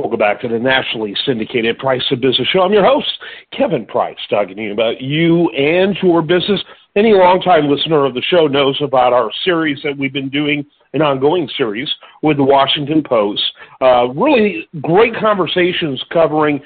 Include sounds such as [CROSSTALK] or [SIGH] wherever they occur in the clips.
Welcome back to the nationally syndicated Price of Business Show. I'm your host, Kevin Price, talking to you about you and your business. Any longtime listener of the show knows about our series that we've been doing, an ongoing series with the Washington Post. Uh, really great conversations covering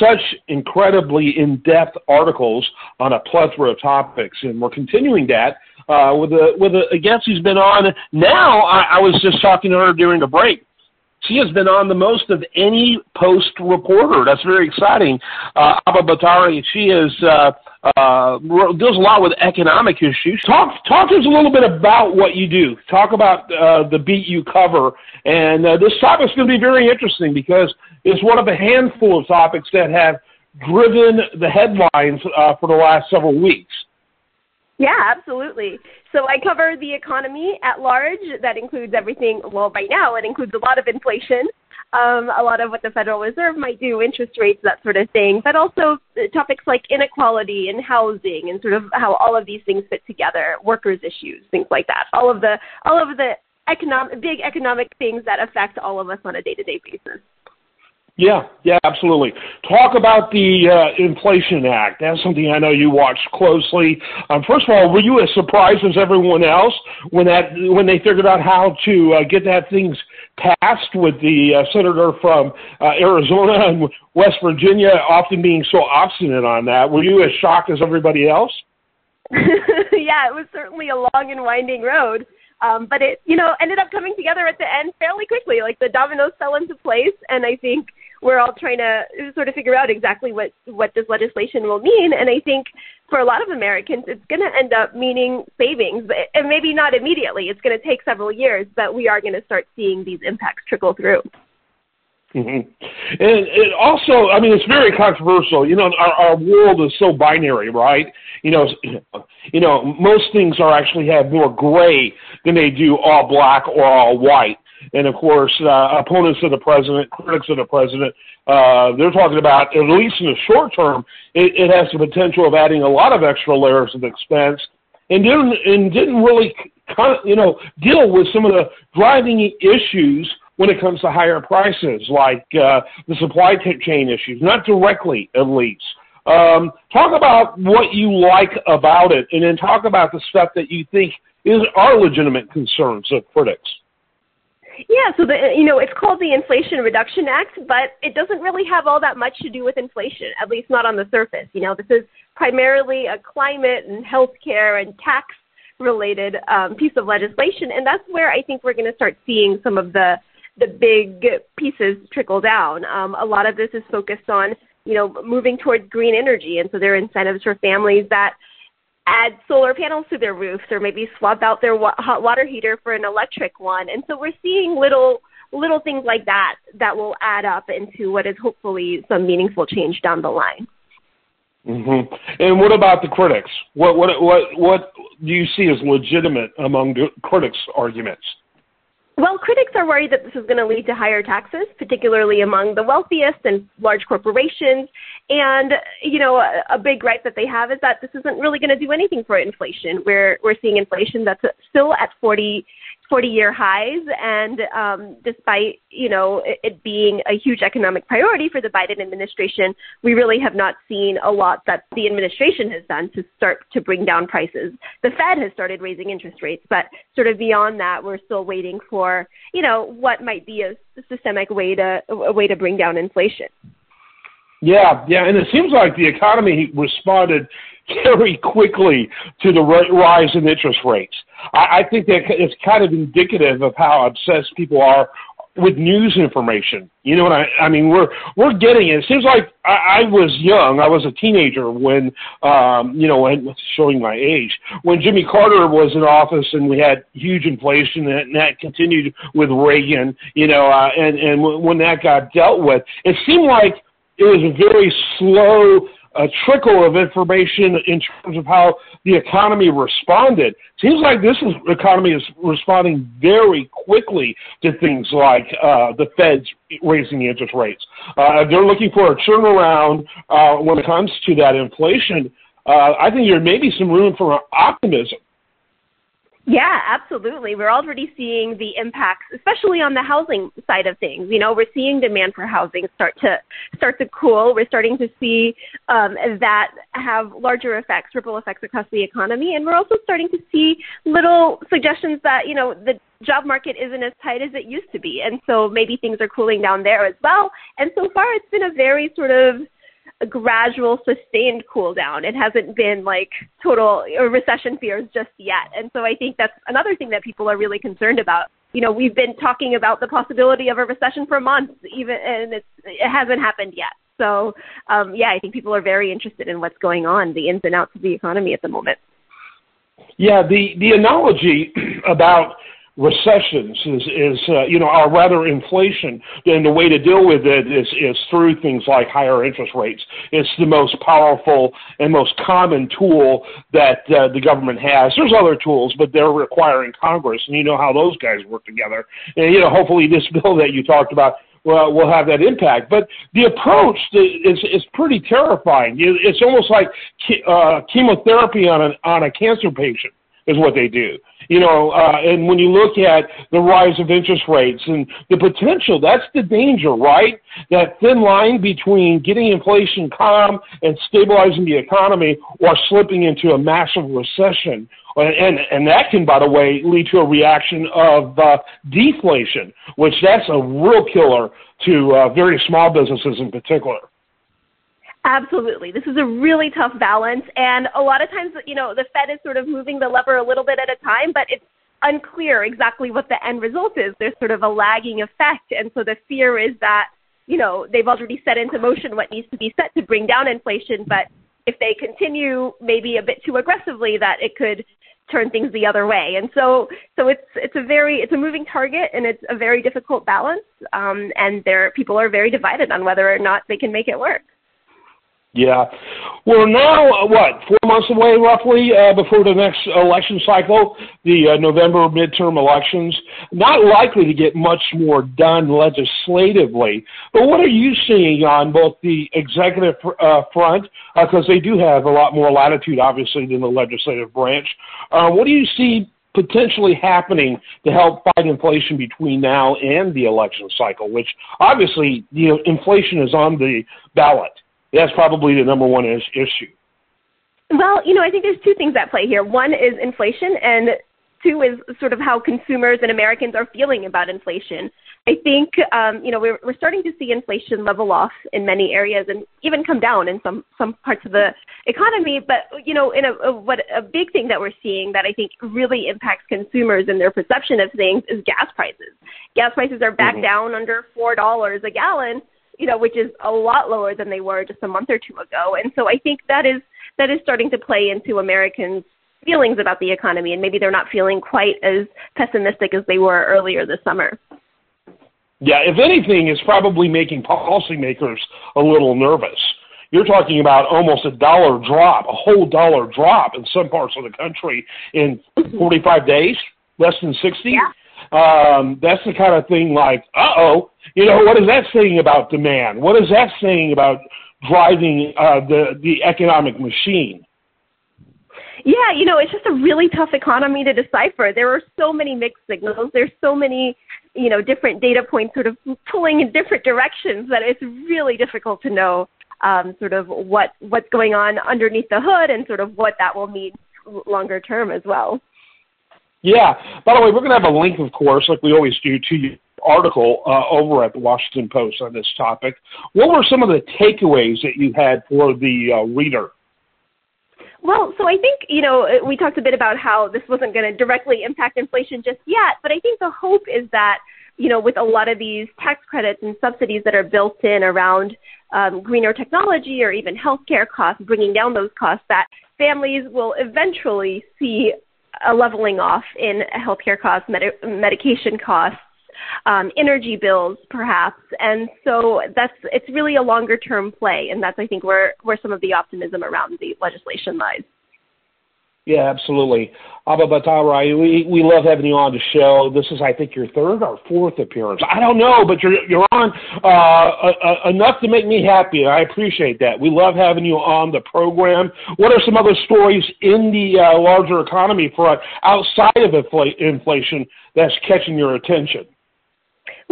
such incredibly in-depth articles on a plethora of topics, and we're continuing that uh, with a with a, a guest who's been on. Now, I, I was just talking to her during the break she has been on the most of any post reporter. That's very exciting. Uh, Abha Bhattarai, she is uh, uh, deals a lot with economic issues. Talk talk to us a little bit about what you do. Talk about uh, the beat you cover, and uh, this topic is going to be very interesting because it's one of a handful of topics that have driven the headlines uh, for the last several weeks. Yeah, absolutely. So I cover the economy at large. That includes everything. Well, right now it includes a lot of inflation, um, a lot of what the Federal Reserve might do, interest rates, that sort of thing, but also topics like inequality and housing and sort of how all of these things fit together, workers' issues, things like that. All of the all of the economic big economic things that affect all of us on a day-to-day basis. Yeah, yeah, absolutely. Talk about the uh, Inflation Act. That's something I know you watched closely. Um, first of all, were you as surprised as everyone else when that when they figured out how to uh, get that things passed with the uh, senator from uh, Arizona and West Virginia often being so obstinate on that? Were you as shocked as everybody else? [LAUGHS] yeah, it was certainly a long and winding road. Um, but it, you know, ended up coming together at the end fairly quickly. Like the dominoes fell into place, and I think we're all trying to sort of figure out exactly what what this legislation will mean. And I think for a lot of Americans, it's going to end up meaning savings, and maybe not immediately. It's going to take several years, but we are going to start seeing these impacts trickle through. Mm-hmm. And it also, I mean, it's very controversial. You know, our, our world is so binary, right? You know, you know, most things are actually have more gray than they do all black or all white. And of course, uh, opponents of the president, critics of the president, uh, they're talking about, at least in the short term, it, it has the potential of adding a lot of extra layers of expense and didn't, and didn't really, you know, deal with some of the driving issues when it comes to higher prices, like uh, the supply chain issues, not directly at least. Um, talk about what you like about it, and then talk about the stuff that you think is are legitimate concerns of critics. Yeah, so the you know it's called the Inflation Reduction Act, but it doesn't really have all that much to do with inflation, at least not on the surface. You know, this is primarily a climate and healthcare and tax related um, piece of legislation, and that's where I think we're going to start seeing some of the the big pieces trickle down. Um, a lot of this is focused on you know moving towards green energy, and so there are incentives for families that add solar panels to their roofs or maybe swap out their wa- hot water heater for an electric one. And so we're seeing little little things like that that will add up into what is hopefully some meaningful change down the line. Mm-hmm. And what about the critics? What what what what do you see as legitimate among the critics' arguments? Well, critics are worried that this is going to lead to higher taxes, particularly among the wealthiest and large corporations. And, you know, a, a big gripe that they have is that this isn't really going to do anything for inflation. We're, we're seeing inflation that's still at 40 40 year highs. And um, despite, you know, it, it being a huge economic priority for the Biden administration, we really have not seen a lot that the administration has done to start to bring down prices. The Fed has started raising interest rates, but sort of beyond that, we're still waiting for, you know, what might be a systemic way to, a way to bring down inflation. Yeah, yeah, and it seems like the economy responded very quickly to the rise in interest rates. I, I think that it's kind of indicative of how obsessed people are with news information. You know what I, I mean? We're we're getting it. It seems like I, I was young. I was a teenager when, um, you know, when, showing my age, when Jimmy Carter was in office and we had huge inflation and that continued with Reagan. You know, uh, and and when that got dealt with, it seemed like it was a very slow a trickle of information in terms of how the economy responded. Seems like this is, economy is responding very quickly to things like uh, the Fed's raising the interest rates. Uh, they're looking for a turnaround uh, when it comes to that inflation. Uh, I think there may be some room for optimism. Yeah, absolutely. We're already seeing the impacts, especially on the housing side of things. You know, we're seeing demand for housing start to start to cool. We're starting to see um, that have larger effects, ripple effects across the economy, and we're also starting to see little suggestions that you know the job market isn't as tight as it used to be, and so maybe things are cooling down there as well. And so far, it's been a very sort of a gradual, sustained cool down. It hasn't been like total recession fears just yet. And so I think that's another thing that people are really concerned about. You know, we've been talking about the possibility of a recession for months, even, and it's, it hasn't happened yet. So, um, yeah, I think people are very interested in what's going on, the ins and outs of the economy at the moment. Yeah, the the analogy [CLEARS THROAT] about recessions is, is uh, you know, or rather inflation, then the way to deal with it is, is through things like higher interest rates. It's the most powerful and most common tool that uh, the government has. There's other tools, but they're requiring Congress, and you know how those guys work together. And, you know, hopefully this [LAUGHS] bill that you talked about well, will have that impact. But the approach is is pretty terrifying. It's almost like uh, chemotherapy on a on a cancer patient is what they do. You know, uh, and when you look at the rise of interest rates and the potential, that's the danger, right? That thin line between getting inflation calm and stabilizing the economy or slipping into a massive recession. And, and that can, by the way, lead to a reaction of uh, deflation, which that's a real killer to uh, very small businesses in particular. Absolutely. This is a really tough balance. And a lot of times, you know, the Fed is sort of moving the lever a little bit at a time, but it's unclear exactly what the end result is. There's sort of a lagging effect. And so the fear is that, you know, they've already set into motion what needs to be set to bring down inflation. But if they continue maybe a bit too aggressively, that it could turn things the other way. And so, so it's it's a very it's a moving target, and it's a very difficult balance. Um, and there, people are very divided on whether or not they can make it work. Yeah. We're now, uh, what, four months away roughly uh, before the next election cycle, the uh, November midterm elections. Not likely to get much more done legislatively. But what are you seeing on both the executive uh, front, because uh, they do have a lot more latitude, obviously, than the legislative branch? Uh, what do you see potentially happening to help fight inflation between now and the election cycle, which obviously, you know, inflation is on the ballot that's probably the number one is, issue. Well, you know, I think there's two things at play here. One is inflation, and two is sort of how consumers and Americans are feeling about inflation. I think, um, you know, we're, we're starting to see inflation level off in many areas and even come down in some, some parts of the economy. But, you know, in a, a, what, a big thing that we're seeing that I think really impacts consumers and their perception of things is gas prices. Gas prices are back mm-hmm. down under $4 a gallon you know, which is a lot lower than they were just a month or two ago. And so I think that is that is starting to play into Americans' feelings about the economy, and maybe they're not feeling quite as pessimistic as they were earlier this summer. Yeah, if anything, it's probably making policymakers a little nervous. You're talking about almost a dollar drop, a whole dollar drop in some parts of the country in 45 days, less than 60. Yeah. Um, that's the kind of thing like, uh oh, you know, what is that saying about demand? What is that saying about driving uh, the the economic machine? Yeah, you know, it's just a really tough economy to decipher. There are so many mixed signals. There's so many, you know, different data points sort of pulling in different directions that it's really difficult to know um, sort of what what's going on underneath the hood and sort of what that will mean longer term as well. Yeah. By the way, we're going to have a link, of course, like we always do, to your article uh, over at the Washington Post on this topic. What were some of the takeaways that you had for the uh, reader? Well, so I think, you know, we talked a bit about how this wasn't going to directly impact inflation just yet, but I think the hope is that, you know, with a lot of these tax credits and subsidies that are built in around um, greener technology or even healthcare costs, bringing down those costs, that families will eventually see a leveling off in healthcare costs, med- medication costs, um, energy bills, perhaps. And so that's it's really a longer term play, and that's I think where where some of the optimism around the legislation lies. Yeah, absolutely. Abha Bhattarai, we, we love having you on the show. This is, I think, your third or fourth appearance. I don't know, but you're, you're on uh, uh, uh, enough to make me happy. And I appreciate that. We love having you on the program. What are some other stories in the uh, larger economy front outside of infl- inflation that's catching your attention?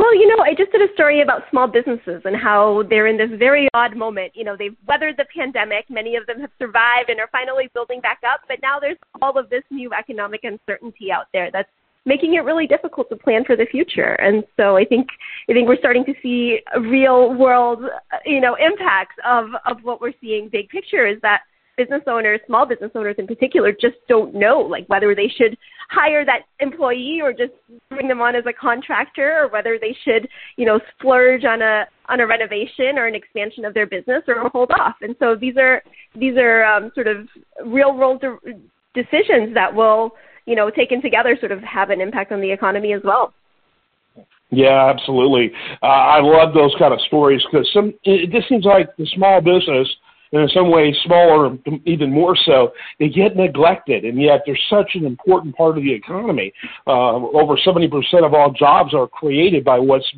Well, you know, I just did a story about small businesses and how they're in this very odd moment. You know, they've weathered the pandemic. Many of them have survived and are finally building back up. But now there's all of this new economic uncertainty out there that's making it really difficult to plan for the future. And so I think I think we're starting to see real world, uh, you know, impacts of of what we're seeing. Big picture is that business owners, small business owners in particular, just don't know like whether they should hire that employee or just bring them on as a contractor or whether they should, you know, splurge on a on a renovation or an expansion of their business or hold off. And so these are these are um, sort of real world de- decisions that will, you know, taken together sort of have an impact on the economy as well. Yeah, absolutely. Uh, I love those kind of stories because some it just seems like the small business and in some ways smaller, even more so, they get neglected, and yet they're such an important part of the economy. Uh, over 70% of all jobs are created by what's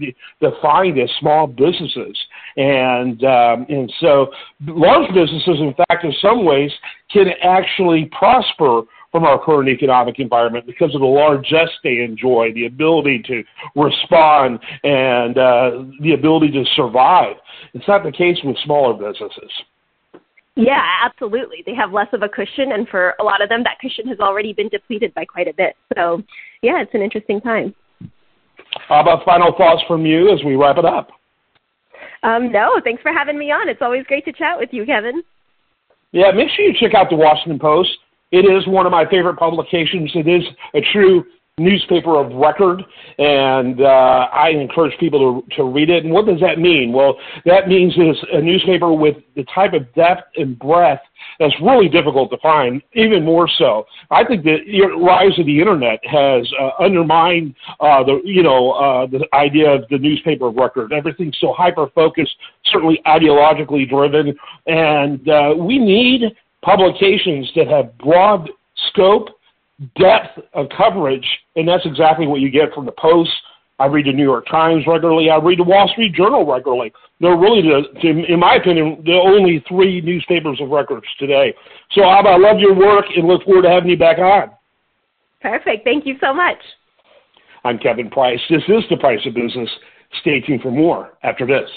defined as small businesses, and um, and so large businesses, in fact, in some ways, can actually prosper from our current economic environment because of the largesse they enjoy, the ability to respond, and uh, the ability to survive. It's not the case with smaller businesses. Yeah, absolutely. They have less of a cushion, and for a lot of them, that cushion has already been depleted by quite a bit. So, yeah, it's an interesting time. How about final thoughts from you as we wrap it up? Um, no, thanks for having me on. It's always great to chat with you, Kevin. Yeah, make sure you check out the Washington Post. It is one of my favorite publications. It is a true newspaper of record, and uh, I encourage people to, to read it. And what does that mean? Well, that means it's a newspaper with the type of depth and breadth that's really difficult to find, even more so. I think the rise of the internet has uh, undermined uh, the, you know, uh, the idea of the newspaper of record. Everything's so hyper focused, certainly ideologically driven, and uh, we need publications that have broad scope depth of coverage, and that's exactly what you get from the Post. I read the New York Times regularly. I read the Wall Street Journal regularly. They're really, the, in my opinion, the only three newspapers of records today. So, Abha, I love your work and look forward to having you back on. Perfect. Thank you so much. I'm Kevin Price. This is The Price of Business. Stay tuned for more after this.